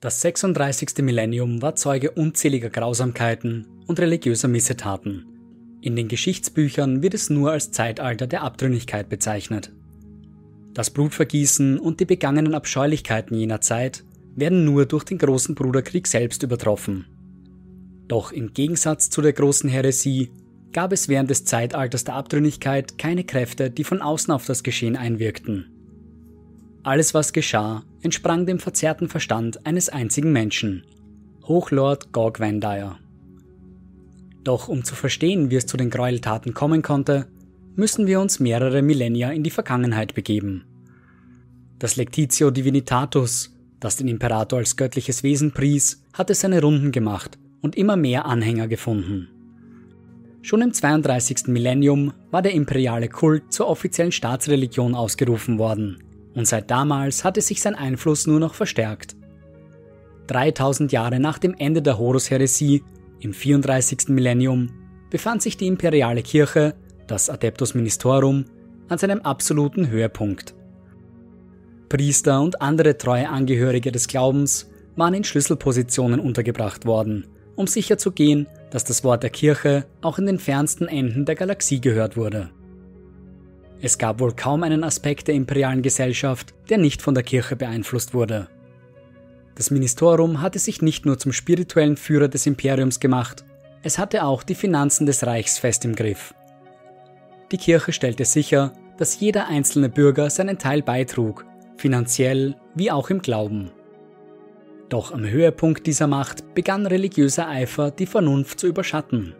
Das 36. Millennium war Zeuge unzähliger Grausamkeiten und religiöser Missetaten. In den Geschichtsbüchern wird es nur als Zeitalter der Abtrünnigkeit bezeichnet. Das Blutvergießen und die begangenen Abscheulichkeiten jener Zeit werden nur durch den großen Bruderkrieg selbst übertroffen. Doch im Gegensatz zu der großen Häresie gab es während des Zeitalters der Abtrünnigkeit keine Kräfte, die von außen auf das Geschehen einwirkten. Alles, was geschah, entsprang dem verzerrten Verstand eines einzigen Menschen, Hochlord Gorg Vandire. Doch um zu verstehen, wie es zu den Gräueltaten kommen konnte, müssen wir uns mehrere Millennia in die Vergangenheit begeben. Das Lectitio Divinitatus, das den Imperator als göttliches Wesen pries, hatte seine Runden gemacht und immer mehr Anhänger gefunden. Schon im 32. Millennium war der imperiale Kult zur offiziellen Staatsreligion ausgerufen worden und seit damals hatte sich sein Einfluss nur noch verstärkt. 3000 Jahre nach dem Ende der Horus-Heresie, im 34. Millennium, befand sich die imperiale Kirche, das Adeptus Ministorum, an seinem absoluten Höhepunkt. Priester und andere treue Angehörige des Glaubens waren in Schlüsselpositionen untergebracht worden, um sicherzugehen, dass das Wort der Kirche auch in den fernsten Enden der Galaxie gehört wurde. Es gab wohl kaum einen Aspekt der imperialen Gesellschaft, der nicht von der Kirche beeinflusst wurde. Das Ministerium hatte sich nicht nur zum spirituellen Führer des Imperiums gemacht, es hatte auch die Finanzen des Reichs fest im Griff. Die Kirche stellte sicher, dass jeder einzelne Bürger seinen Teil beitrug, finanziell wie auch im Glauben. Doch am Höhepunkt dieser Macht begann religiöser Eifer die Vernunft zu überschatten.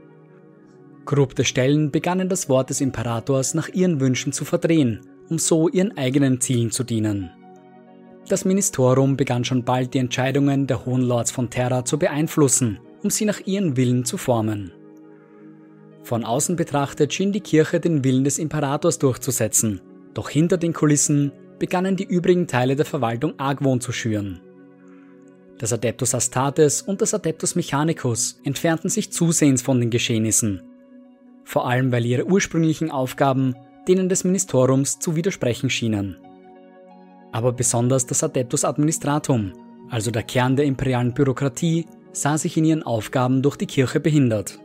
Korrupte Stellen begannen das Wort des Imperators nach ihren Wünschen zu verdrehen, um so ihren eigenen Zielen zu dienen. Das Ministerium begann schon bald die Entscheidungen der Hohen Lords von Terra zu beeinflussen, um sie nach ihren Willen zu formen. Von außen betrachtet schien die Kirche den Willen des Imperators durchzusetzen, doch hinter den Kulissen begannen die übrigen Teile der Verwaltung Argwohn zu schüren. Das Adeptus Astartes und das Adeptus Mechanicus entfernten sich zusehends von den Geschehnissen vor allem weil ihre ursprünglichen Aufgaben denen des Ministeriums zu widersprechen schienen. Aber besonders das Adeptus Administratum, also der Kern der imperialen Bürokratie, sah sich in ihren Aufgaben durch die Kirche behindert.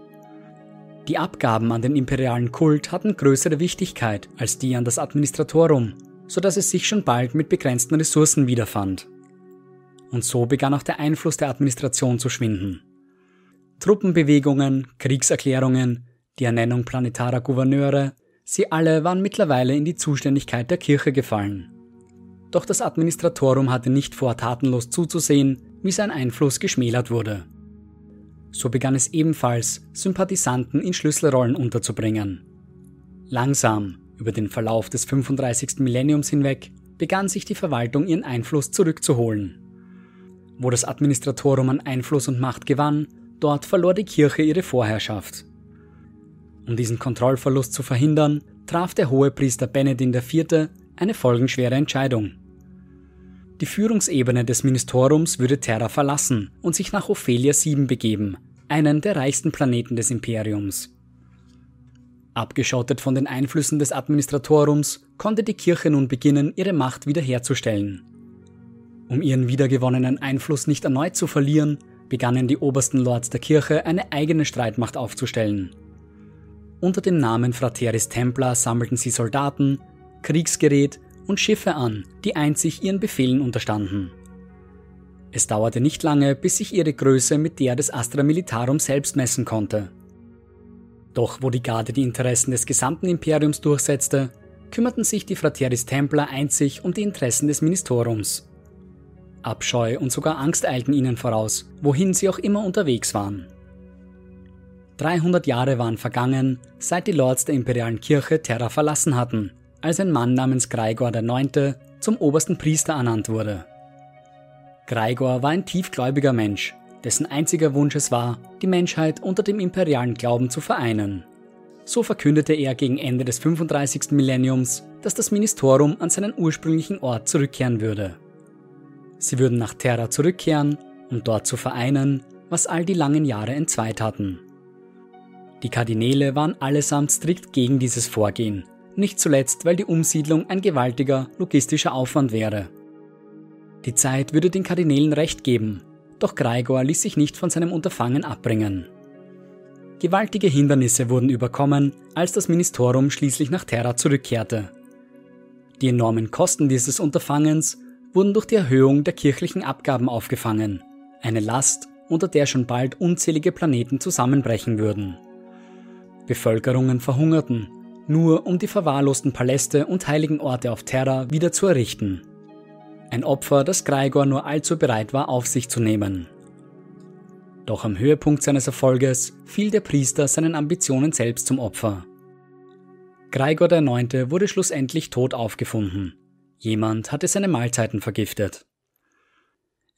Die Abgaben an den imperialen Kult hatten größere Wichtigkeit als die an das Administratorum, so dass es sich schon bald mit begrenzten Ressourcen wiederfand. Und so begann auch der Einfluss der Administration zu schwinden. Truppenbewegungen, Kriegserklärungen, die Ernennung planetarer Gouverneure, sie alle waren mittlerweile in die Zuständigkeit der Kirche gefallen. Doch das Administratorum hatte nicht vor, tatenlos zuzusehen, wie sein Einfluss geschmälert wurde. So begann es ebenfalls, Sympathisanten in Schlüsselrollen unterzubringen. Langsam, über den Verlauf des 35. Millenniums hinweg, begann sich die Verwaltung ihren Einfluss zurückzuholen. Wo das Administratorum an Einfluss und Macht gewann, dort verlor die Kirche ihre Vorherrschaft. Um diesen Kontrollverlust zu verhindern, traf der Hohepriester Benedin IV. eine folgenschwere Entscheidung. Die Führungsebene des Ministeriums würde Terra verlassen und sich nach Ophelia 7 begeben, einen der reichsten Planeten des Imperiums. Abgeschottet von den Einflüssen des Administratorums konnte die Kirche nun beginnen, ihre Macht wiederherzustellen. Um ihren wiedergewonnenen Einfluss nicht erneut zu verlieren, begannen die obersten Lords der Kirche eine eigene Streitmacht aufzustellen. Unter dem Namen Frateris Templar sammelten sie Soldaten, Kriegsgerät und Schiffe an, die einzig ihren Befehlen unterstanden. Es dauerte nicht lange, bis sich ihre Größe mit der des Astra Militarum selbst messen konnte. Doch wo die Garde die Interessen des gesamten Imperiums durchsetzte, kümmerten sich die Frateris Templar einzig um die Interessen des Ministeriums. Abscheu und sogar Angst eilten ihnen voraus, wohin sie auch immer unterwegs waren. 300 Jahre waren vergangen, seit die Lords der imperialen Kirche Terra verlassen hatten, als ein Mann namens Greigor IX. zum obersten Priester ernannt wurde. Greigor war ein tiefgläubiger Mensch, dessen einziger Wunsch es war, die Menschheit unter dem imperialen Glauben zu vereinen. So verkündete er gegen Ende des 35. Millenniums, dass das Ministerium an seinen ursprünglichen Ort zurückkehren würde. Sie würden nach Terra zurückkehren, um dort zu vereinen, was all die langen Jahre entzweit hatten. Die Kardinäle waren allesamt strikt gegen dieses Vorgehen, nicht zuletzt weil die Umsiedlung ein gewaltiger logistischer Aufwand wäre. Die Zeit würde den Kardinälen recht geben, doch Gregor ließ sich nicht von seinem Unterfangen abbringen. Gewaltige Hindernisse wurden überkommen, als das Ministerium schließlich nach Terra zurückkehrte. Die enormen Kosten dieses Unterfangens wurden durch die Erhöhung der kirchlichen Abgaben aufgefangen, eine Last, unter der schon bald unzählige Planeten zusammenbrechen würden. Bevölkerungen verhungerten, nur um die verwahrlosten Paläste und heiligen Orte auf Terra wieder zu errichten. Ein Opfer, das Gregor nur allzu bereit war, auf sich zu nehmen. Doch am Höhepunkt seines Erfolges fiel der Priester seinen Ambitionen selbst zum Opfer. Gregor IX. wurde schlussendlich tot aufgefunden. Jemand hatte seine Mahlzeiten vergiftet.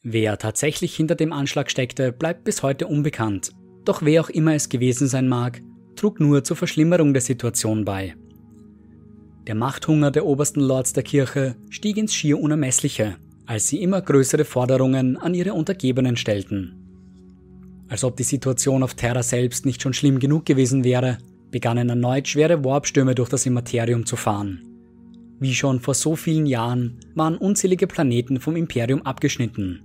Wer tatsächlich hinter dem Anschlag steckte, bleibt bis heute unbekannt. Doch wer auch immer es gewesen sein mag, trug nur zur Verschlimmerung der Situation bei. Der Machthunger der obersten Lords der Kirche stieg ins schier Unermessliche, als sie immer größere Forderungen an ihre Untergebenen stellten. Als ob die Situation auf Terra selbst nicht schon schlimm genug gewesen wäre, begannen erneut schwere Warpstürme durch das Immaterium zu fahren. Wie schon vor so vielen Jahren waren unzählige Planeten vom Imperium abgeschnitten.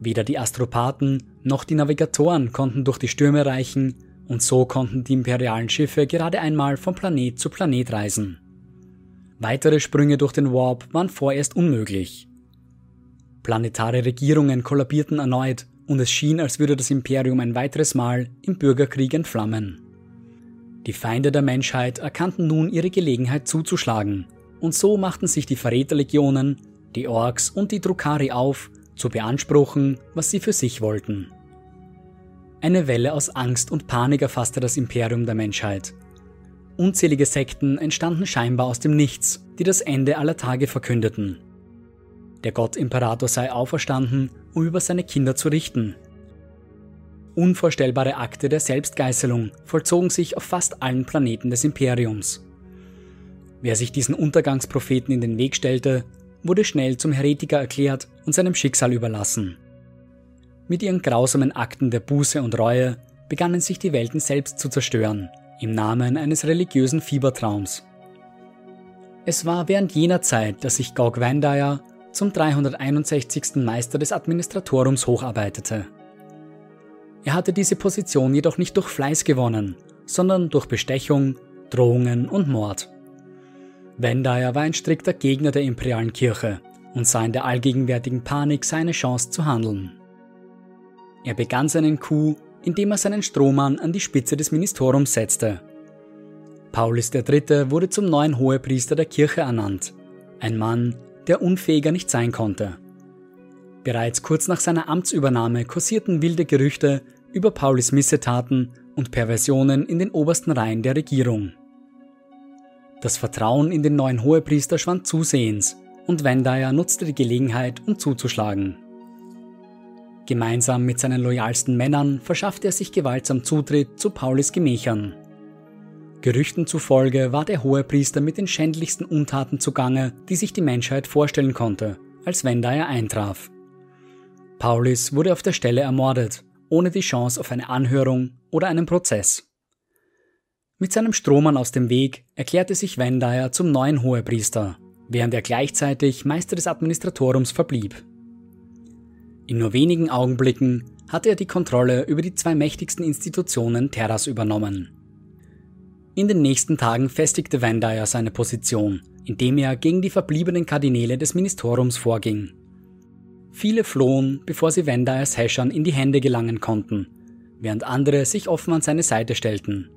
Weder die Astropathen noch die Navigatoren konnten durch die Stürme reichen und so konnten die imperialen Schiffe gerade einmal von Planet zu Planet reisen. Weitere Sprünge durch den Warp waren vorerst unmöglich. Planetare Regierungen kollabierten erneut und es schien, als würde das Imperium ein weiteres Mal im Bürgerkrieg entflammen. Die Feinde der Menschheit erkannten nun ihre Gelegenheit zuzuschlagen, und so machten sich die Verräterlegionen, die Orks und die Drukari auf, zu beanspruchen, was sie für sich wollten. Eine Welle aus Angst und Panik erfasste das Imperium der Menschheit. Unzählige Sekten entstanden scheinbar aus dem Nichts, die das Ende aller Tage verkündeten. Der Gott Imperator sei auferstanden, um über seine Kinder zu richten. Unvorstellbare Akte der Selbstgeißelung vollzogen sich auf fast allen Planeten des Imperiums. Wer sich diesen Untergangspropheten in den Weg stellte, wurde schnell zum Heretiker erklärt und seinem Schicksal überlassen. Mit ihren grausamen Akten der Buße und Reue begannen sich die Welten selbst zu zerstören, im Namen eines religiösen Fiebertraums. Es war während jener Zeit, dass sich Gog Vandaya zum 361. Meister des Administratorums hocharbeitete. Er hatte diese Position jedoch nicht durch Fleiß gewonnen, sondern durch Bestechung, Drohungen und Mord. Vandaya war ein strikter Gegner der imperialen Kirche und sah in der allgegenwärtigen Panik seine Chance zu handeln. Er begann seinen Coup, indem er seinen Strohmann an die Spitze des Ministeriums setzte. Paulus III. wurde zum neuen Hohepriester der Kirche ernannt, ein Mann, der unfähiger nicht sein konnte. Bereits kurz nach seiner Amtsübernahme kursierten wilde Gerüchte über Paulus Missetaten und Perversionen in den obersten Reihen der Regierung. Das Vertrauen in den neuen Hohepriester schwand zusehends und Wendayer nutzte die Gelegenheit, um zuzuschlagen. Gemeinsam mit seinen loyalsten Männern verschaffte er sich gewaltsam Zutritt zu Paulis Gemächern. Gerüchten zufolge war der Hohepriester mit den schändlichsten Untaten zugange, die sich die Menschheit vorstellen konnte, als Wenda er eintraf. Paulis wurde auf der Stelle ermordet, ohne die Chance auf eine Anhörung oder einen Prozess. Mit seinem Strohmann aus dem Weg erklärte sich Wendayer zum neuen Hohepriester, während er gleichzeitig Meister des Administratorums verblieb. In nur wenigen Augenblicken hatte er die Kontrolle über die zwei mächtigsten Institutionen Terras übernommen. In den nächsten Tagen festigte Vandaya seine Position, indem er gegen die verbliebenen Kardinäle des Ministeriums vorging. Viele flohen, bevor sie Vandayas Häschern in die Hände gelangen konnten, während andere sich offen an seine Seite stellten.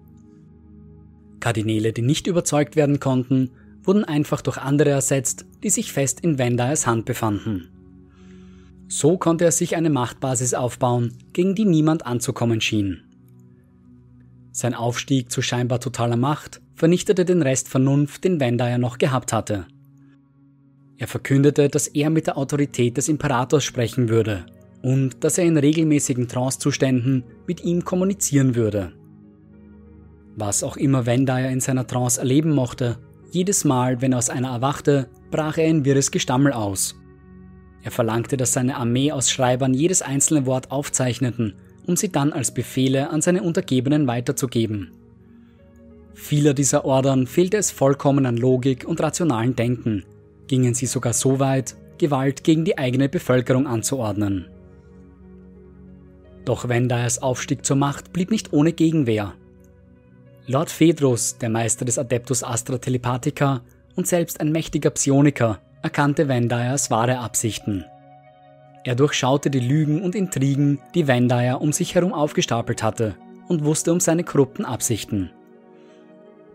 Kardinäle, die nicht überzeugt werden konnten, wurden einfach durch andere ersetzt, die sich fest in Vandayas Hand befanden. So konnte er sich eine Machtbasis aufbauen, gegen die niemand anzukommen schien. Sein Aufstieg zu scheinbar totaler Macht vernichtete den Rest Vernunft, den Wendaya noch gehabt hatte. Er verkündete, dass er mit der Autorität des Imperators sprechen würde und dass er in regelmäßigen Trancezuständen mit ihm kommunizieren würde. Was auch immer Wendaya in seiner Trance erleben mochte, jedes Mal, wenn er aus einer erwachte, brach er in wirres Gestammel aus er verlangte, dass seine Armee aus Schreibern jedes einzelne Wort aufzeichneten, um sie dann als Befehle an seine Untergebenen weiterzugeben. Vieler dieser Ordern fehlte es vollkommen an Logik und rationalen Denken, gingen sie sogar so weit, Gewalt gegen die eigene Bevölkerung anzuordnen. Doch Vendayas Aufstieg zur Macht blieb nicht ohne Gegenwehr. Lord Phaedrus, der Meister des Adeptus Astra Telepathica und selbst ein mächtiger Psioniker, erkannte Vendayas wahre Absichten. Er durchschaute die Lügen und Intrigen, die Vendaya um sich herum aufgestapelt hatte, und wusste um seine korrupten Absichten.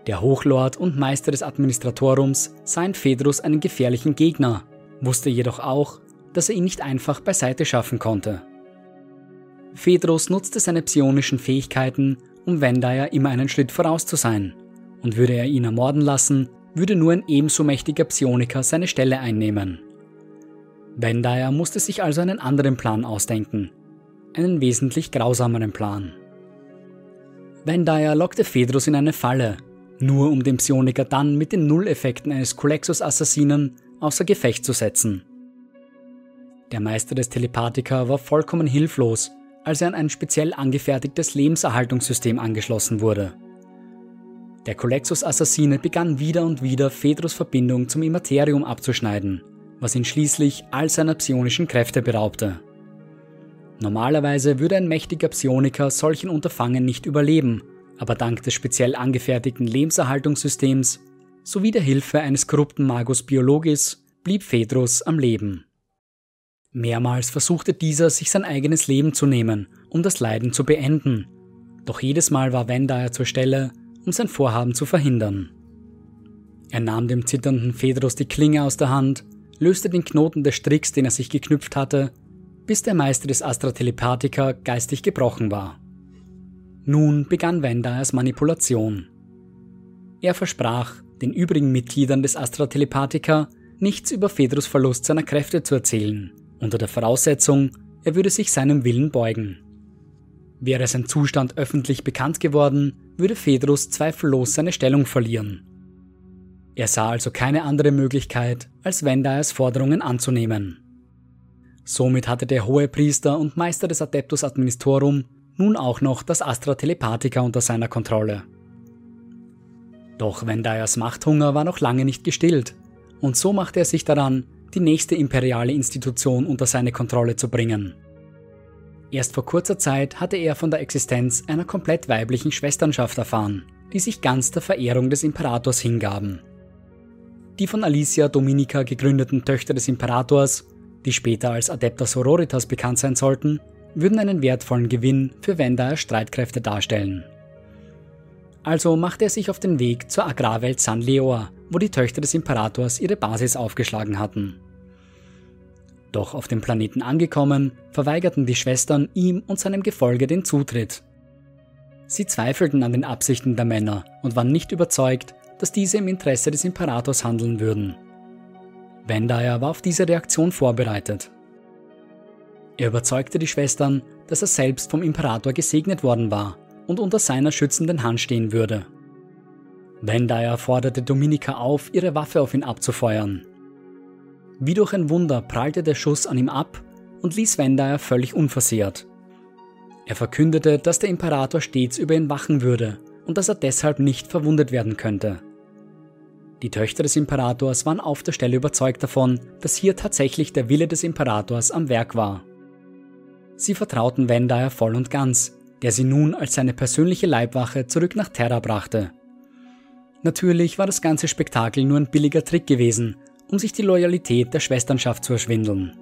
Der Hochlord und Meister des Administratorums sah in Phaedrus einen gefährlichen Gegner, wusste jedoch auch, dass er ihn nicht einfach beiseite schaffen konnte. Phaedrus nutzte seine psionischen Fähigkeiten, um Vendaya immer einen Schritt voraus zu sein, und würde er ihn ermorden lassen, würde nur ein ebenso mächtiger Psioniker seine Stelle einnehmen. Vendaya musste sich also einen anderen Plan ausdenken, einen wesentlich grausameren Plan. Vendaya lockte Phaedrus in eine Falle nur um den Psioniker dann mit den Nulleffekten eines Colexus-Assassinen außer Gefecht zu setzen. Der Meister des Telepathiker war vollkommen hilflos, als er an ein speziell angefertigtes Lebenserhaltungssystem angeschlossen wurde. Der Colexus-Assassine begann wieder und wieder Phaedrus Verbindung zum Immaterium abzuschneiden, was ihn schließlich all seiner psionischen Kräfte beraubte. Normalerweise würde ein mächtiger Psioniker solchen Unterfangen nicht überleben aber dank des speziell angefertigten Lebenserhaltungssystems sowie der Hilfe eines korrupten Magus Biologis blieb Phaedrus am Leben. Mehrmals versuchte dieser, sich sein eigenes Leben zu nehmen, um das Leiden zu beenden, doch jedes Mal war Vendaya zur Stelle, um sein Vorhaben zu verhindern. Er nahm dem zitternden Phaedrus die Klinge aus der Hand, löste den Knoten des Stricks, den er sich geknüpft hatte, bis der Meister des Astra Telepathica geistig gebrochen war. Nun begann Vendayas Manipulation. Er versprach, den übrigen Mitgliedern des Astra Telepathica nichts über Phaedrus Verlust seiner Kräfte zu erzählen, unter der Voraussetzung, er würde sich seinem Willen beugen. Wäre sein Zustand öffentlich bekannt geworden, würde Phaedrus zweifellos seine Stellung verlieren. Er sah also keine andere Möglichkeit, als Vendayas Forderungen anzunehmen. Somit hatte der hohe Priester und Meister des Adeptus Administorum nun auch noch das Astra Telepathica unter seiner Kontrolle. Doch Vendayas Machthunger war noch lange nicht gestillt, und so machte er sich daran, die nächste imperiale Institution unter seine Kontrolle zu bringen. Erst vor kurzer Zeit hatte er von der Existenz einer komplett weiblichen Schwesternschaft erfahren, die sich ganz der Verehrung des Imperators hingaben. Die von Alicia Dominica gegründeten Töchter des Imperators, die später als Adepta Sororitas bekannt sein sollten, würden einen wertvollen Gewinn für Vendayers Streitkräfte darstellen. Also machte er sich auf den Weg zur Agrarwelt San Leoa, wo die Töchter des Imperators ihre Basis aufgeschlagen hatten. Doch auf dem Planeten angekommen, verweigerten die Schwestern ihm und seinem Gefolge den Zutritt. Sie zweifelten an den Absichten der Männer und waren nicht überzeugt, dass diese im Interesse des Imperators handeln würden. Vendaya war auf diese Reaktion vorbereitet. Er überzeugte die Schwestern, dass er selbst vom Imperator gesegnet worden war und unter seiner schützenden Hand stehen würde. Vendaya forderte Dominika auf, ihre Waffe auf ihn abzufeuern. Wie durch ein Wunder prallte der Schuss an ihm ab und ließ Vendaya völlig unversehrt. Er verkündete, dass der Imperator stets über ihn wachen würde und dass er deshalb nicht verwundet werden könnte. Die Töchter des Imperators waren auf der Stelle überzeugt davon, dass hier tatsächlich der Wille des Imperators am Werk war. Sie vertrauten Vendaya voll und ganz, der sie nun als seine persönliche Leibwache zurück nach Terra brachte. Natürlich war das ganze Spektakel nur ein billiger Trick gewesen, um sich die Loyalität der Schwesternschaft zu erschwindeln.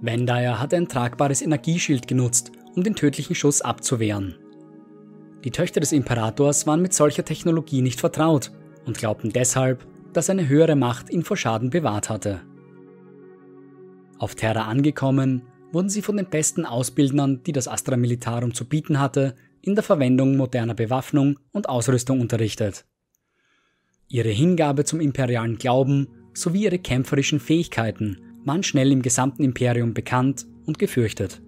Vendaya hatte ein tragbares Energieschild genutzt, um den tödlichen Schuss abzuwehren. Die Töchter des Imperators waren mit solcher Technologie nicht vertraut und glaubten deshalb, dass eine höhere Macht ihn vor Schaden bewahrt hatte. Auf Terra angekommen, wurden sie von den besten Ausbildnern, die das Astra Militarum zu bieten hatte, in der Verwendung moderner Bewaffnung und Ausrüstung unterrichtet. Ihre Hingabe zum imperialen Glauben sowie ihre kämpferischen Fähigkeiten waren schnell im gesamten Imperium bekannt und gefürchtet.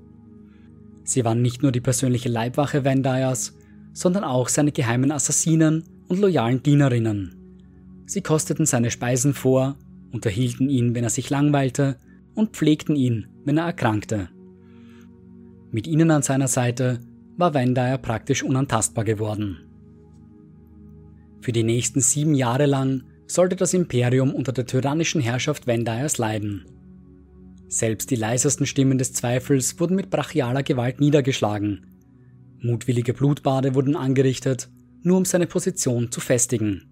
Sie waren nicht nur die persönliche Leibwache Vendayas, sondern auch seine geheimen Assassinen und loyalen Dienerinnen. Sie kosteten seine Speisen vor, unterhielten ihn, wenn er sich langweilte, und pflegten ihn, wenn er erkrankte. Mit ihnen an seiner Seite war Vendaya praktisch unantastbar geworden. Für die nächsten sieben Jahre lang sollte das Imperium unter der tyrannischen Herrschaft Vendayas leiden, Selbst die leisesten Stimmen des Zweifels wurden mit brachialer Gewalt niedergeschlagen. Mutwillige Blutbade wurden angerichtet, nur um seine Position zu festigen.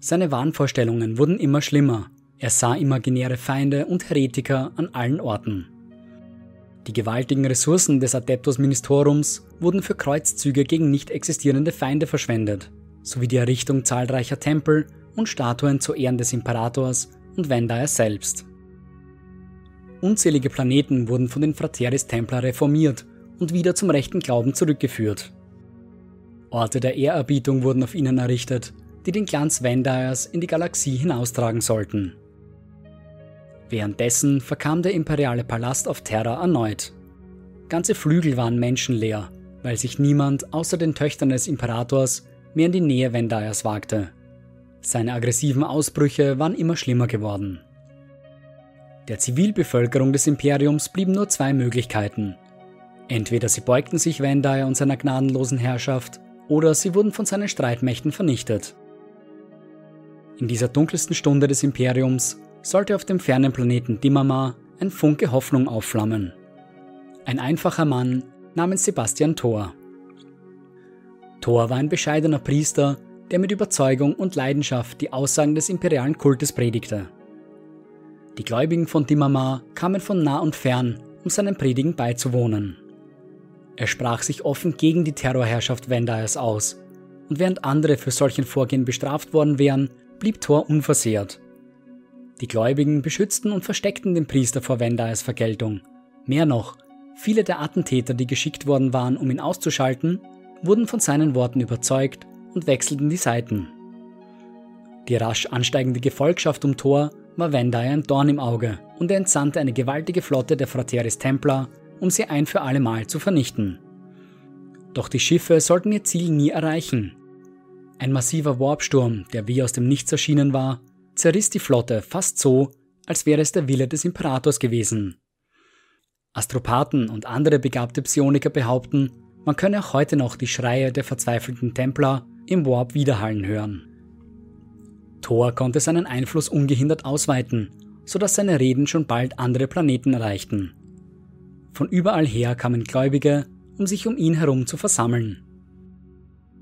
Seine Wahnvorstellungen wurden immer schlimmer, er sah imaginäre Feinde und Heretiker an allen Orten. Die gewaltigen Ressourcen des Adeptus Ministorums wurden für Kreuzzüge gegen nicht existierende Feinde verschwendet, sowie die Errichtung zahlreicher Tempel und Statuen zu Ehren des Imperators und Vendayer selbst. Unzählige Planeten wurden von den Frateris Templar reformiert und wieder zum rechten Glauben zurückgeführt. Orte der Ehrerbietung wurden auf ihnen errichtet, die den Glanz Vendayers in die Galaxie hinaustragen sollten. Währenddessen verkam der imperiale Palast auf Terra erneut. Ganze Flügel waren menschenleer, weil sich niemand außer den Töchtern des Imperators mehr in die Nähe Vendayers wagte. Seine aggressiven Ausbrüche waren immer schlimmer geworden. Der Zivilbevölkerung des Imperiums blieben nur zwei Möglichkeiten. Entweder sie beugten sich Vendayer und seiner gnadenlosen Herrschaft, oder sie wurden von seinen Streitmächten vernichtet. In dieser dunkelsten Stunde des Imperiums sollte auf dem fernen Planeten Dimmermar ein Funke Hoffnung aufflammen. Ein einfacher Mann namens Sebastian Thor. Thor war ein bescheidener Priester, der mit Überzeugung und Leidenschaft die Aussagen des imperialen Kultes predigte. Die Gläubigen von Dimmermar kamen von nah und fern, um seinen Predigen beizuwohnen. Er sprach sich offen gegen die Terrorherrschaft Vendayers aus, und während andere für solchen Vorgehen bestraft worden wären, blieb Thor unversehrt. Die Gläubigen beschützten und versteckten den Priester vor Vendayers Vergeltung. Mehr noch, viele der Attentäter, die geschickt worden waren, um ihn auszuschalten, wurden von seinen Worten überzeugt und wechselten die Seiten. Die rasch ansteigende Gefolgschaft um Thor war Vendayer ein Dorn im Auge und er entsandte eine gewaltige Flotte der Frateris Templar, um sie ein für allemal zu vernichten. Doch die Schiffe sollten ihr Ziel nie erreichen. Ein massiver Warpsturm, der wie aus dem Nichts erschienen war, zerriss die Flotte fast so, als wäre es der Wille des Imperators gewesen. Astropathen und andere begabte Psioniker behaupten, man könne auch heute noch die Schreie der verzweifelten Templer im Warp widerhallen hören. Thor konnte seinen Einfluss ungehindert ausweiten, sodass seine Reden schon bald andere Planeten erreichten. Von überall her kamen Gläubige, um sich um ihn herum zu versammeln.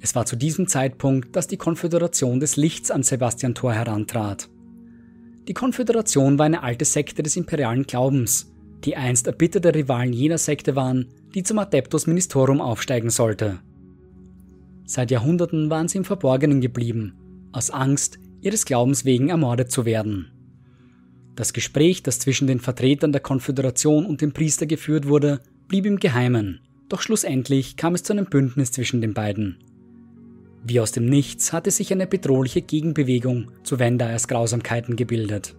Es war zu diesem Zeitpunkt, dass die Konföderation des Lichts an Sebastian Thor herantrat. Die Konföderation war eine alte Sekte des imperialen Glaubens, die einst erbitterte Rivalen jener Sekte waren, die zum Adeptus Ministorum aufsteigen sollte. Seit Jahrhunderten waren sie im Verborgenen geblieben, aus Angst, ihres Glaubens wegen ermordet zu werden. Das Gespräch, das zwischen den Vertretern der Konföderation und dem Priester geführt wurde, blieb im Geheimen, doch schlussendlich kam es zu einem Bündnis zwischen den beiden. Wie aus dem Nichts hatte sich eine bedrohliche Gegenbewegung zu Vendayers Grausamkeiten gebildet.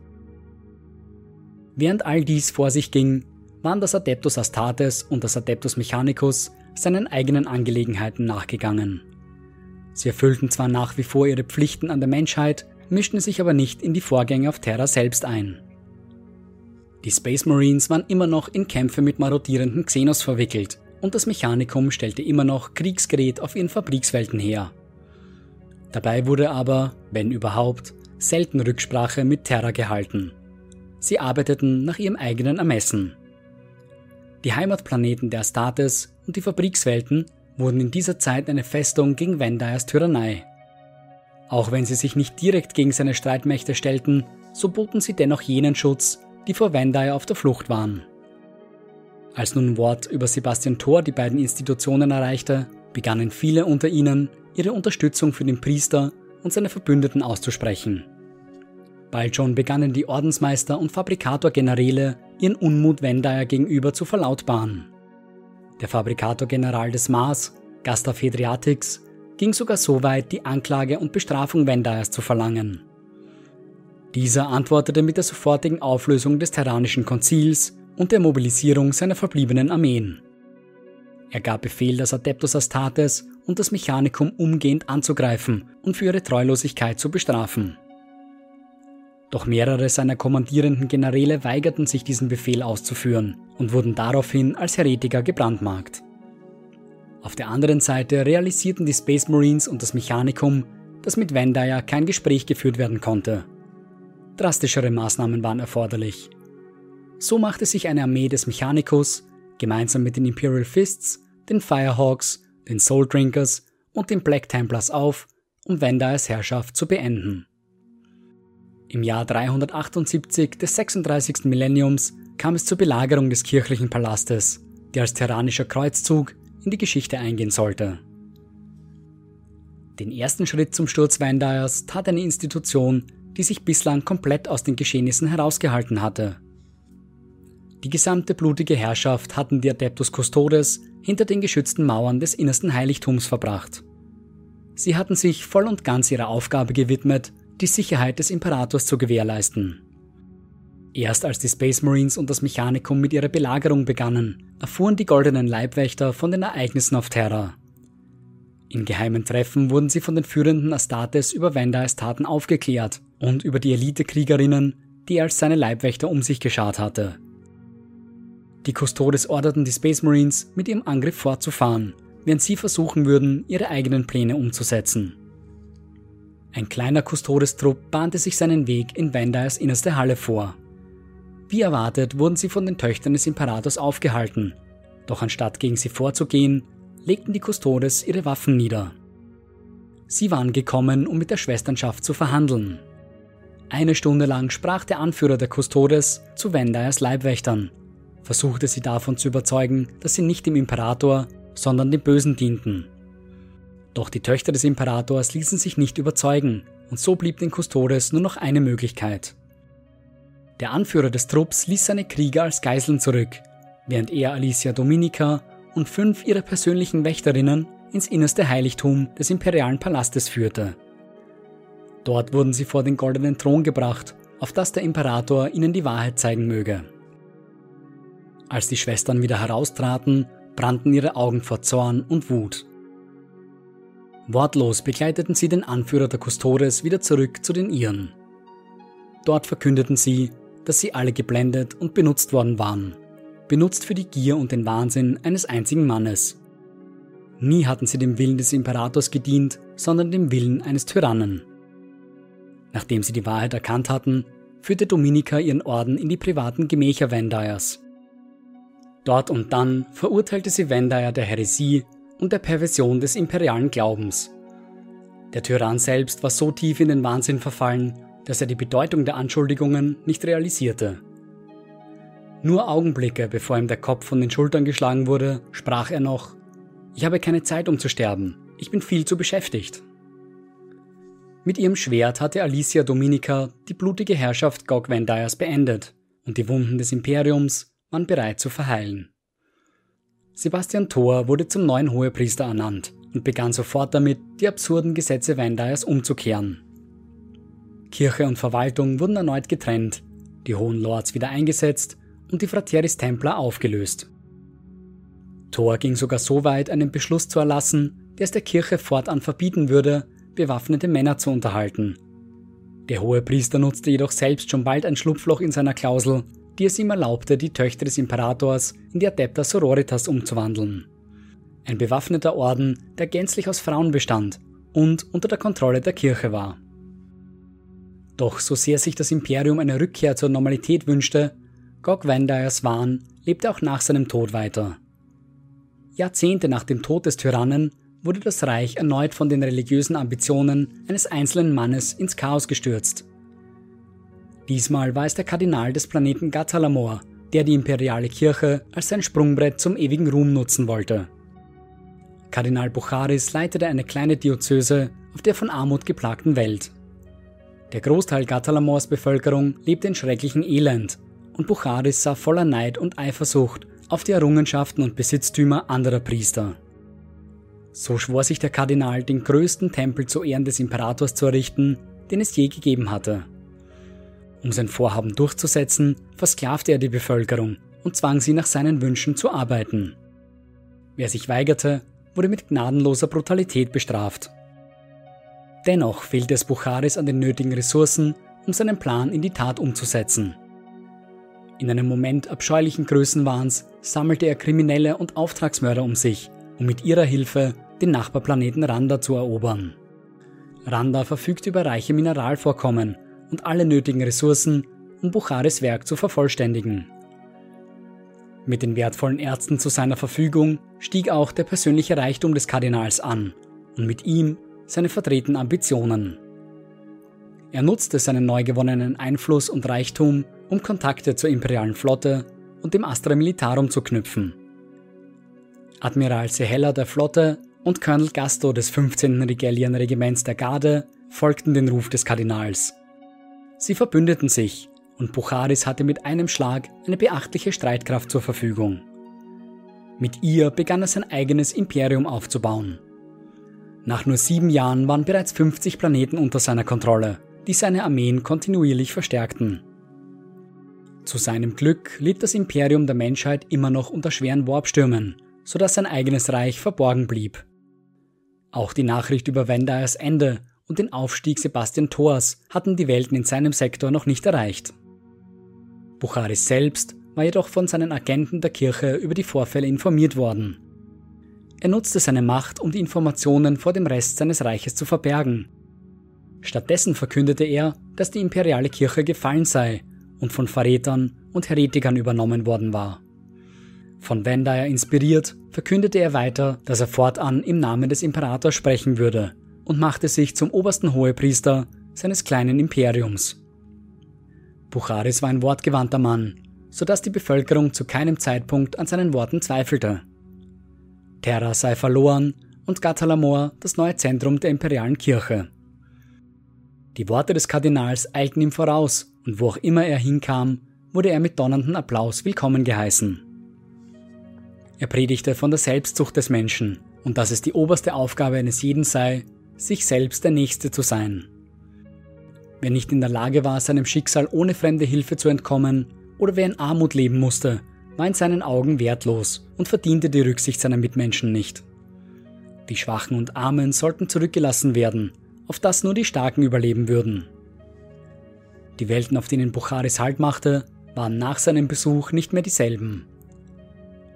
Während all dies vor sich ging, waren das Adeptus Astartes und das Adeptus Mechanicus seinen eigenen Angelegenheiten nachgegangen. Sie erfüllten zwar nach wie vor ihre Pflichten an der Menschheit, mischten sich aber nicht in die Vorgänge auf Terra selbst ein. Die Space Marines waren immer noch in Kämpfe mit marodierenden Xenos verwickelt und das Mechanikum stellte immer noch Kriegsgerät auf ihren Fabrikswelten her. Dabei wurde aber, wenn überhaupt, selten Rücksprache mit Terra gehalten. Sie arbeiteten nach ihrem eigenen Ermessen. Die Heimatplaneten der Astartes und die Fabrikswelten wurden in dieser Zeit eine Festung gegen Vendayers Tyrannei. Auch wenn sie sich nicht direkt gegen seine Streitmächte stellten, so boten sie dennoch jenen Schutz, die vor Vendayer auf der Flucht waren. Als nun Wort über Sebastian Thor die beiden Institutionen erreichte, begannen viele unter ihnen, ihre Unterstützung für den Priester und seine Verbündeten auszusprechen. Bald schon begannen die Ordensmeister und Fabrikator-Generäle ihren Unmut Vendayer gegenüber zu verlautbaren. Der Fabrikator-General des Mars, Gustav Hedriatix, ging sogar so weit, die Anklage und Bestrafung Vendayers zu verlangen. Dieser antwortete mit der sofortigen Auflösung des Terranischen Konzils und der Mobilisierung seiner verbliebenen Armeen. Er gab Befehl, das Adeptus Astartes und das Mechanikum umgehend anzugreifen und für ihre Treulosigkeit zu bestrafen. Doch mehrere seiner kommandierenden Generäle weigerten sich diesen Befehl auszuführen und wurden daraufhin als Heretiker gebrandmarkt. Auf der anderen Seite realisierten die Space Marines und das Mechanikum, dass mit Vendayer kein Gespräch geführt werden konnte. Drastischere Maßnahmen waren erforderlich. So machte sich eine Armee des Mechanicus gemeinsam mit den Imperial Fists, den Firehawks, den Soul Drinkers und den Black Templars auf, um Vendairs Herrschaft zu beenden. Im Jahr 378 des 36. Millenniums kam es zur Belagerung des kirchlichen Palastes, der als tyrannischer Kreuzzug in die Geschichte eingehen sollte. Den ersten Schritt zum Sturz Vandairs tat eine Institution, die sich bislang komplett aus den Geschehnissen herausgehalten hatte. Die gesamte blutige Herrschaft hatten die Adeptus Custodes hinter den geschützten Mauern des innersten Heiligtums verbracht. Sie hatten sich voll und ganz ihrer Aufgabe gewidmet, die Sicherheit des Imperators zu gewährleisten. Erst als die Space Marines und das Mechanikum mit ihrer Belagerung begannen, erfuhren die goldenen Leibwächter von den Ereignissen auf Terra. In geheimen Treffen wurden sie von den führenden Astartes über Vandais Taten aufgeklärt und über die Elitekriegerinnen, die er als seine Leibwächter um sich geschart hatte. Die Custodes orderten die Space Marines, mit ihrem Angriff fortzufahren, während sie versuchen würden, ihre eigenen Pläne umzusetzen. Ein kleiner Custodes-Trupp bahnte sich seinen Weg in Vandais innerste Halle vor. Wie erwartet wurden sie von den Töchtern des Imperators aufgehalten, doch anstatt gegen sie vorzugehen, legten die Custodes ihre Waffen nieder. Sie waren gekommen, um mit der Schwesternschaft zu verhandeln. Eine Stunde lang sprach der Anführer der Custodes zu Vendairs Leibwächtern, versuchte sie davon zu überzeugen, dass sie nicht dem Imperator, sondern dem Bösen dienten. Doch die Töchter des Imperators ließen sich nicht überzeugen, und so blieb den Custodes nur noch eine Möglichkeit. Der Anführer des Trupps ließ seine Krieger als Geiseln zurück, während er Alicia Dominica und fünf ihrer persönlichen Wächterinnen ins innerste Heiligtum des imperialen Palastes führte. Dort wurden sie vor den goldenen Thron gebracht, auf das der Imperator ihnen die Wahrheit zeigen möge. Als die Schwestern wieder heraustraten, brannten ihre Augen vor Zorn und Wut. Wortlos begleiteten sie den Anführer der Custodes wieder zurück zu den ihren. Dort verkündeten sie, dass sie alle geblendet und benutzt worden waren, benutzt für die Gier und den Wahnsinn eines einzigen Mannes. Nie hatten sie dem Willen des Imperators gedient, sondern dem Willen eines Tyrannen. Nachdem sie die Wahrheit erkannt hatten, führte Dominika ihren Orden in die privaten Gemächer Vandairs. Dort und dann verurteilte sie Vandair der Häresie und der Perversion des imperialen Glaubens. Der Tyrann selbst war so tief in den Wahnsinn verfallen, dass er die Bedeutung der Anschuldigungen nicht realisierte. Nur Augenblicke, bevor ihm der Kopf von den Schultern geschlagen wurde, sprach er noch Ich habe keine Zeit, um zu sterben. Ich bin viel zu beschäftigt. Mit ihrem Schwert hatte Alicia Dominica die blutige Herrschaft Gog Vandairs beendet und die Wunden des Imperiums waren bereit zu verheilen. Sebastian Thor wurde zum neuen Hohepriester ernannt und begann sofort damit, die absurden Gesetze Vandairs umzukehren. Kirche und Verwaltung wurden erneut getrennt, die Hohen Lords wieder eingesetzt und die Frateris Templar aufgelöst. Thor ging sogar so weit, einen Beschluss zu erlassen, der es der Kirche fortan verbieten würde, bewaffnete Männer zu unterhalten. Der hohe Priester nutzte jedoch selbst schon bald ein Schlupfloch in seiner Klausel, die es ihm erlaubte, die Töchter des Imperators in die Adepta Sororitas umzuwandeln. Ein bewaffneter Orden, der gänzlich aus Frauen bestand und unter der Kontrolle der Kirche war. Doch so sehr sich das Imperium eine Rückkehr zur Normalität wünschte, Gog Vandairs Wahn lebte auch nach seinem Tod weiter. Jahrzehnte nach dem Tod des Tyrannen wurde das Reich erneut von den religiösen Ambitionen eines einzelnen Mannes ins Chaos gestürzt. Diesmal war es der Kardinal des Planeten Gatalamor, der die imperiale Kirche als sein Sprungbrett zum ewigen Ruhm nutzen wollte. Kardinal Bucharis leitete eine kleine Diözese auf der von Armut geplagten Welt. Der Großteil Gatalamors Bevölkerung lebte in schrecklichem Elend und Bucharis sah voller Neid und Eifersucht auf die Errungenschaften und Besitztümer anderer Priester. So schwor sich der Kardinal, den größten Tempel zu Ehren des Imperators zu errichten, den es je gegeben hatte. Um sein Vorhaben durchzusetzen, versklavte er die Bevölkerung und zwang sie nach seinen Wünschen zu arbeiten. Wer sich weigerte, wurde mit gnadenloser Brutalität bestraft. Dennoch fehlte es Bucharis an den nötigen Ressourcen, um seinen Plan in die Tat umzusetzen. In einem Moment abscheulichen Größenwahns sammelte er Kriminelle und Auftragsmörder um sich, um mit ihrer Hilfe den Nachbarplaneten Randa zu erobern. Randa verfügt über reiche Mineralvorkommen und alle nötigen Ressourcen, um Bucharis Werk zu vervollständigen, Mit den wertvollen Ärzten zu seiner Verfügung stieg auch der persönliche Reichtum des Kardinals an und mit ihm seine verdrehten Ambitionen. Er nutzte seinen neu gewonnenen Einfluss und Reichtum, um Kontakte zur imperialen Flotte und dem Astra Militarum zu knüpfen. Admiral Sehella der Flotte und Colonel Gasto des 15. Regalian-Regiments der Garde folgten den Ruf des Kardinals. Sie verbündeten sich und Bucharis hatte mit einem Schlag eine beachtliche Streitkraft zur Verfügung. Mit ihr begann er sein eigenes Imperium aufzubauen. Nach nur sieben Jahren waren bereits 50 Planeten unter seiner Kontrolle, die seine Armeen kontinuierlich verstärkten. Zu seinem Glück litt das Imperium der Menschheit immer noch unter schweren Warpstürmen, sodass sein eigenes Reich verborgen blieb. Auch die Nachricht über Vendairs Ende und den Aufstieg Sebastian Thors hatten die Welten in seinem Sektor noch nicht erreicht. Bucharis selbst war jedoch von seinen Agenten der Kirche über die Vorfälle informiert worden. Er nutzte seine Macht, um die Informationen vor dem Rest seines Reiches zu verbergen. Stattdessen verkündete er, dass die imperiale Kirche gefallen sei und von Verrätern und Heretikern übernommen worden war. Von Vendayer inspiriert, verkündete er weiter, dass er fortan im Namen des Imperators sprechen würde und machte sich zum obersten Hohepriester seines kleinen Imperiums. Bucharis war ein wortgewandter Mann, sodass die Bevölkerung zu keinem Zeitpunkt an seinen Worten zweifelte. Terra sei verloren und Gatalamor das neue Zentrum der imperialen Kirche. Die Worte des Kardinals eilten ihm voraus und wo auch immer er hinkam, wurde er mit donnerndem Applaus willkommen geheißen. Er predigte von der Selbstsucht des Menschen und dass es die oberste Aufgabe eines jeden sei, sich selbst der Nächste zu sein. Wer nicht in der Lage war, seinem Schicksal ohne fremde Hilfe zu entkommen, oder wer in Armut leben musste, war in seinen Augen wertlos und verdiente die Rücksicht seiner Mitmenschen nicht. Die Schwachen und Armen sollten zurückgelassen werden, auf das nur die Starken überleben würden. Die Welten, auf denen Bucharis Halt machte, waren nach seinem Besuch nicht mehr dieselben.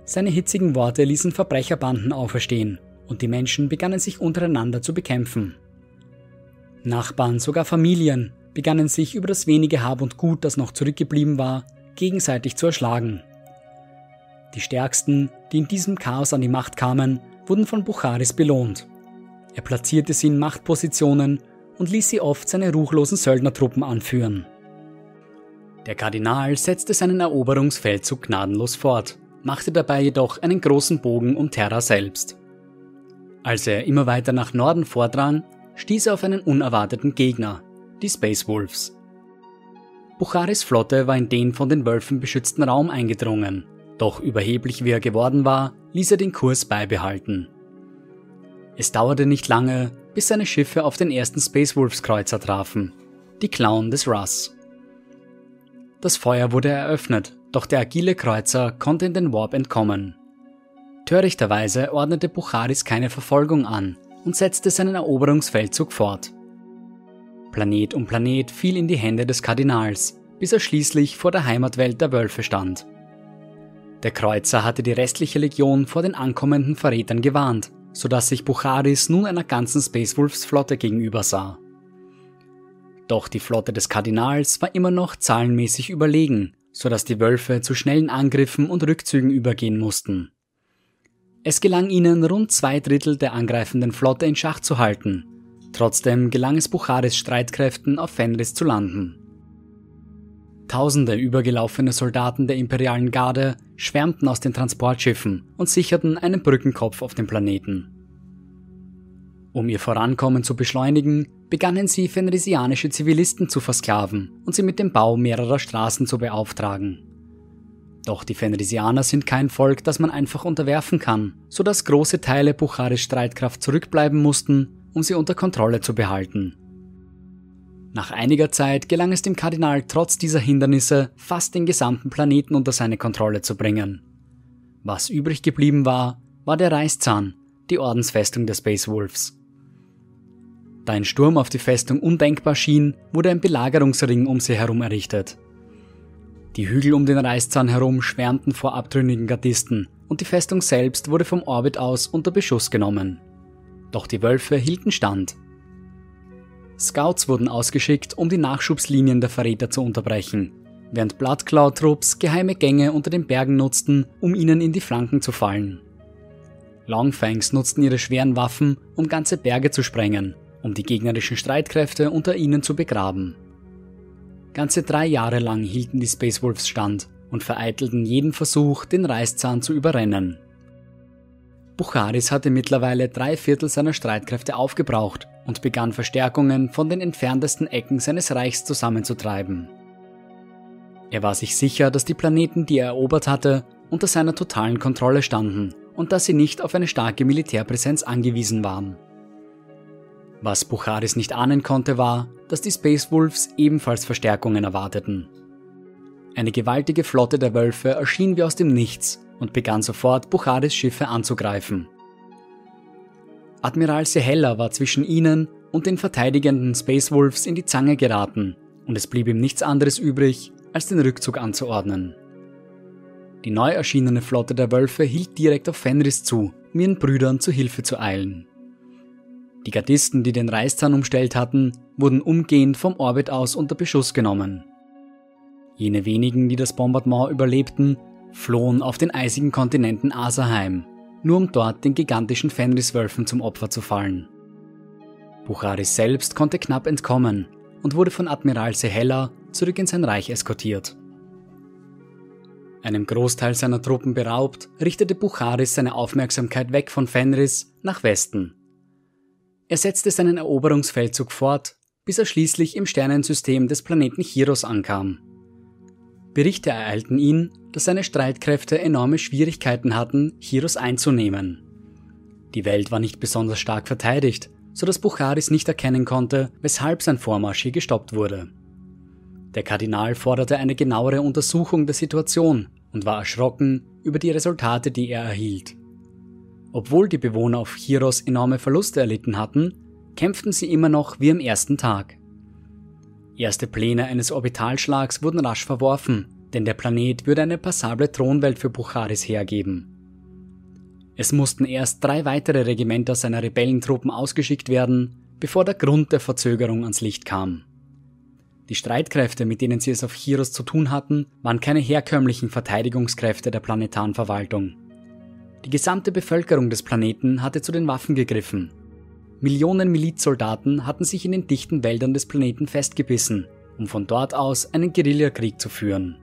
Seine hitzigen Worte ließen Verbrecherbanden auferstehen und die Menschen begannen sich untereinander zu bekämpfen. Nachbarn, sogar Familien begannen sich über das wenige Hab und Gut, das noch zurückgeblieben war, gegenseitig zu erschlagen. Die Stärksten, die in diesem Chaos an die Macht kamen, wurden von Bucharis belohnt. Er platzierte sie in Machtpositionen und ließ sie oft seine ruchlosen Söldnertruppen anführen. Der Kardinal setzte seinen Eroberungsfeldzug gnadenlos fort, machte dabei jedoch einen großen Bogen um Terra selbst. Als er immer weiter nach Norden vordrang, stieß er auf einen unerwarteten Gegner, die Space Wolves. Bucharis Flotte war in den von den Wölfen beschützten Raum eingedrungen, doch überheblich wie er geworden war, ließ er den Kurs beibehalten. Es dauerte nicht lange, bis seine Schiffe auf den ersten Space Wolves Kreuzer trafen, die Clown des Russ. Das Feuer wurde eröffnet, doch der agile Kreuzer konnte in den Warp entkommen. Törichterweise ordnete Bucharis keine Verfolgung an und setzte seinen Eroberungsfeldzug fort. Planet um Planet fiel in die Hände des Kardinals, bis er schließlich vor der Heimatwelt der Wölfe stand. Der Kreuzer hatte die restliche Legion vor den ankommenden Verrätern gewarnt, sodass sich Bucharis nun einer ganzen Space Wolves Flotte gegenüber sah. Doch die Flotte des Kardinals war immer noch zahlenmäßig überlegen, sodass die Wölfe zu schnellen Angriffen und Rückzügen übergehen mussten. Es gelang ihnen, rund zwei Drittel der angreifenden Flotte in Schach zu halten. Trotzdem gelang es Bucharis Streitkräften, auf Fenris zu landen. Tausende übergelaufene Soldaten der imperialen Garde schwärmten aus den Transportschiffen und sicherten einen Brückenkopf auf dem Planeten. Um ihr Vorankommen zu beschleunigen, begannen sie fenrisianische Zivilisten zu versklaven und sie mit dem Bau mehrerer Straßen zu beauftragen. Doch die Fenrisianer sind kein Volk, das man einfach unterwerfen kann, so dass große Teile Bucharis Streitkraft zurückbleiben mussten, um sie unter Kontrolle zu behalten. Nach einiger Zeit gelang es dem Kardinal trotz dieser Hindernisse, fast den gesamten Planeten unter seine Kontrolle zu bringen. Was übrig geblieben war, war der Reißzahn, die Ordensfestung der Space Wolves. Da ein Sturm auf die Festung undenkbar schien, wurde ein Belagerungsring um sie herum errichtet. Die Hügel um den Reißzahn herum schwärmten vor abtrünnigen Gardisten und die Festung selbst wurde vom Orbit aus unter Beschuss genommen. Doch die Wölfe hielten stand. Scouts wurden ausgeschickt, um die Nachschubslinien der Verräter zu unterbrechen. während Bloodclaw-Trupps geheime Gänge unter den Bergen nutzten, um ihnen in die Flanken zu fallen. Longfangs nutzten ihre schweren Waffen, um ganze Berge zu sprengen, um die gegnerischen Streitkräfte unter ihnen zu begraben. Ganze drei Jahre lang hielten die Space Wolves stand und vereitelten jeden Versuch, den Reißzahn zu überrennen. Bucharis hatte mittlerweile drei Viertel seiner Streitkräfte aufgebraucht und begann Verstärkungen von den entferntesten Ecken seines Reichs zusammenzutreiben. Er war sich sicher, dass die Planeten, die er erobert hatte, unter seiner totalen Kontrolle standen und dass sie nicht auf eine starke Militärpräsenz angewiesen waren. Was Bucharis nicht ahnen konnte, war, dass die Space Wolves ebenfalls Verstärkungen erwarteten. Eine gewaltige Flotte der Wölfe erschien wie aus dem Nichts und begann sofort, Bucharis Schiffe anzugreifen. Admiral Sehella war zwischen ihnen und den verteidigenden Space Wolves in die Zange geraten und es blieb ihm nichts anderes übrig, als den Rückzug anzuordnen. Die neu erschienene Flotte der Wölfe hielt direkt auf Fenris zu, um ihren Brüdern zu Hilfe zu eilen. Die Gardisten, die den Reißzahn umstellt hatten, wurden umgehend vom Orbit aus unter Beschuss genommen. Jene wenigen, die das Bombardement überlebten, flohen auf den eisigen Kontinenten Asaheim, nur um dort den gigantischen Fenriswölfen zum Opfer zu fallen. Bucharis selbst konnte knapp entkommen und wurde von Admiral Sehella zurück in sein Reich eskortiert. Einem Großteil seiner Truppen beraubt, richtete Bucharis seine Aufmerksamkeit weg von Fenris nach Westen. Er setzte seinen Eroberungsfeldzug fort, bis er schließlich im Sternensystem des Planeten Chiros ankam. Berichte ereilten ihn, dass seine Streitkräfte enorme Schwierigkeiten hatten, Chiros einzunehmen. Die Welt war nicht besonders stark verteidigt, so dass Bucharis nicht erkennen konnte, weshalb sein Vormarsch hier gestoppt wurde. Der Kardinal forderte eine genauere Untersuchung der Situation und war erschrocken über die Resultate, die er erhielt. Obwohl die Bewohner auf Chiros enorme Verluste erlitten hatten, kämpften sie immer noch wie am ersten Tag. Erste Pläne eines Orbitalschlags wurden rasch verworfen, denn der Planet würde eine passable Thronwelt für Bucharis hergeben. Es mussten erst drei weitere Regimenter seiner Rebellentruppen ausgeschickt werden, bevor der Grund der Verzögerung ans Licht kam. Die Streitkräfte, mit denen sie es auf Chiros zu tun hatten, waren keine herkömmlichen Verteidigungskräfte der planetaren Verwaltung. Die gesamte Bevölkerung des Planeten hatte zu den Waffen gegriffen Millionen Milizsoldaten hatten sich in den dichten Wäldern des Planeten festgebissen, um von dort aus einen Guerillakrieg zu führen.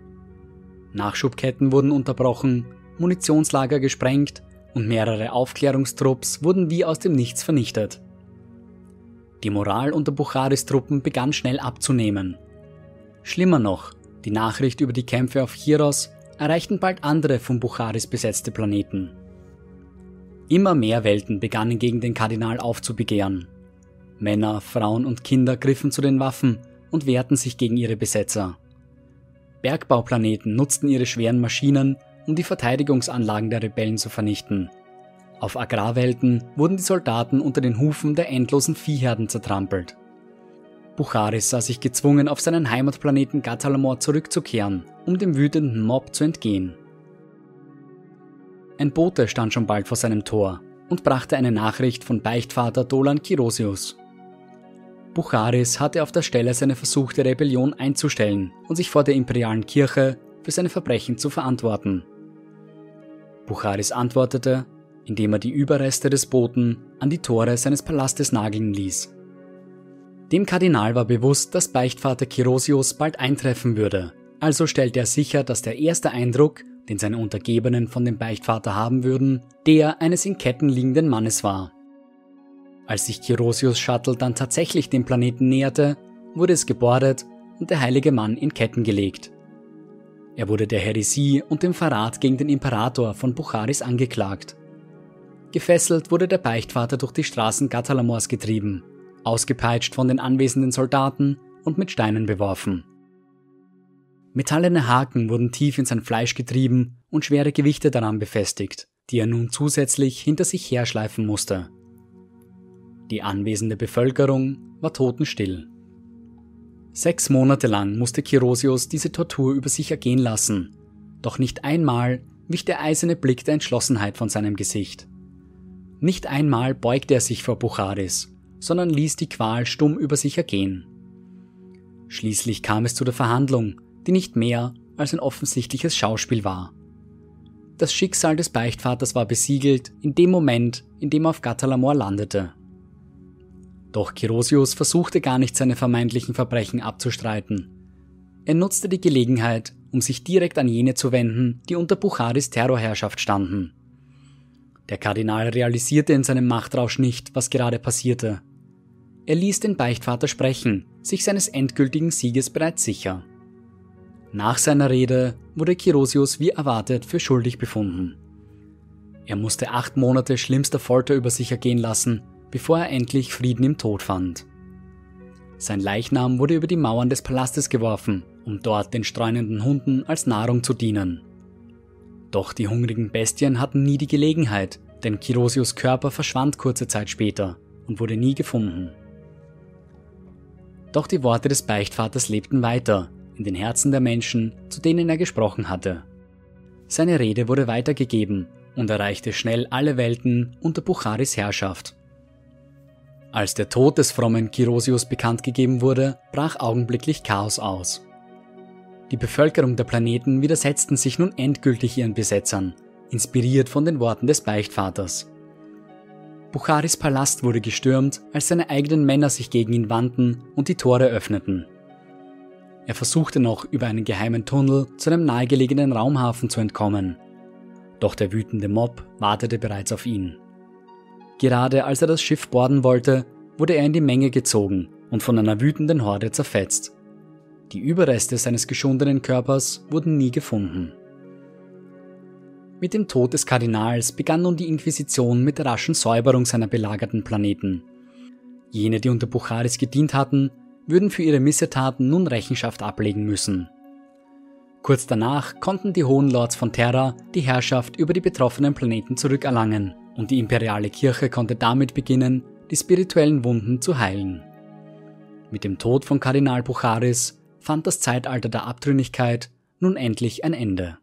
Nachschubketten wurden unterbrochen, Munitionslager gesprengt und mehrere Aufklärungstrupps wurden wie aus dem Nichts vernichtet. Die Moral unter Bucharis Truppen begann schnell abzunehmen. Schlimmer noch, die Nachricht über die Kämpfe auf Chiros erreichten bald andere von Bucharis besetzte Planeten. Immer mehr Welten begannen gegen den Kardinal aufzubegehren. Männer, Frauen und Kinder griffen zu den Waffen und wehrten sich gegen ihre Besetzer. Bergbauplaneten nutzten ihre schweren Maschinen, um die Verteidigungsanlagen der Rebellen zu vernichten. Auf Agrarwelten wurden die Soldaten unter den Hufen der endlosen Viehherden zertrampelt. Bucharis sah sich gezwungen, auf seinen Heimatplaneten Gatalamor zurückzukehren, um dem wütenden Mob zu entgehen. Ein Bote stand schon bald vor seinem Tor und brachte eine Nachricht von Beichtvater Dolan Kirosius. Bucharis hatte auf der Stelle seine versuchte Rebellion einzustellen und sich vor der imperialen Kirche für seine Verbrechen zu verantworten. Bucharis antwortete, indem er die Überreste des Boten an die Tore seines Palastes nageln ließ. Dem Kardinal war bewusst, dass Beichtvater Kirosius bald eintreffen würde, also stellte er sicher, dass der erste Eindruck den seine Untergebenen von dem Beichtvater haben würden, der eines in Ketten liegenden Mannes war. Als sich Kirosius Shuttle dann tatsächlich dem Planeten näherte, wurde es gebordet und der heilige Mann in Ketten gelegt. Er wurde der Häresie und dem Verrat gegen den Imperator von Bucharis angeklagt. Gefesselt wurde der Beichtvater durch die Straßen Gatalamors getrieben, ausgepeitscht von den anwesenden Soldaten und mit Steinen beworfen. Metallene Haken wurden tief in sein Fleisch getrieben und schwere Gewichte daran befestigt, die er nun zusätzlich hinter sich herschleifen musste. Die anwesende Bevölkerung war totenstill. Sechs Monate lang musste Kirosius diese Tortur über sich ergehen lassen, doch nicht einmal wich der eiserne Blick der Entschlossenheit von seinem Gesicht. Nicht einmal beugte er sich vor Bucharis, sondern ließ die Qual stumm über sich ergehen. Schließlich kam es zu der Verhandlung, die nicht mehr als ein offensichtliches Schauspiel war. Das Schicksal des Beichtvaters war besiegelt in dem Moment, in dem er auf Gatalamor landete. Doch Kirosius versuchte gar nicht seine vermeintlichen Verbrechen abzustreiten. Er nutzte die Gelegenheit, um sich direkt an jene zu wenden, die unter Bucharis Terrorherrschaft standen. Der Kardinal realisierte in seinem Machtrausch nicht, was gerade passierte. Er ließ den Beichtvater sprechen, sich seines endgültigen Sieges bereits sicher. Nach seiner Rede wurde Kirosius wie erwartet für schuldig befunden. Er musste acht Monate schlimmster Folter über sich ergehen lassen, bevor er endlich Frieden im Tod fand. Sein Leichnam wurde über die Mauern des Palastes geworfen, um dort den streunenden Hunden als Nahrung zu dienen. Doch die hungrigen Bestien hatten nie die Gelegenheit, denn Kirosius Körper verschwand kurze Zeit später und wurde nie gefunden. Doch die Worte des Beichtvaters lebten weiter in den Herzen der Menschen, zu denen er gesprochen hatte. Seine Rede wurde weitergegeben und erreichte schnell alle Welten unter Bucharis Herrschaft. Als der Tod des frommen Kirosius bekannt gegeben wurde, brach augenblicklich Chaos aus. Die Bevölkerung der Planeten widersetzten sich nun endgültig ihren Besetzern, inspiriert von den Worten des Beichtvaters. Bucharis Palast wurde gestürmt, als seine eigenen Männer sich gegen ihn wandten und die Tore öffneten. Er versuchte noch über einen geheimen Tunnel zu einem nahegelegenen Raumhafen zu entkommen. Doch der wütende Mob wartete bereits auf ihn. Gerade als er das Schiff borden wollte, wurde er in die Menge gezogen und von einer wütenden Horde zerfetzt. Die Überreste seines geschundenen Körpers wurden nie gefunden. Mit dem Tod des Kardinals begann nun die Inquisition mit der raschen Säuberung seiner belagerten Planeten. Jene, die unter Bucharis gedient hatten, würden für ihre Missetaten nun Rechenschaft ablegen müssen. Kurz danach konnten die Hohen Lords von Terra die Herrschaft über die betroffenen Planeten zurückerlangen und die imperiale Kirche konnte damit beginnen, die spirituellen Wunden zu heilen. Mit dem Tod von Kardinal Bucharis fand das Zeitalter der Abtrünnigkeit nun endlich ein Ende.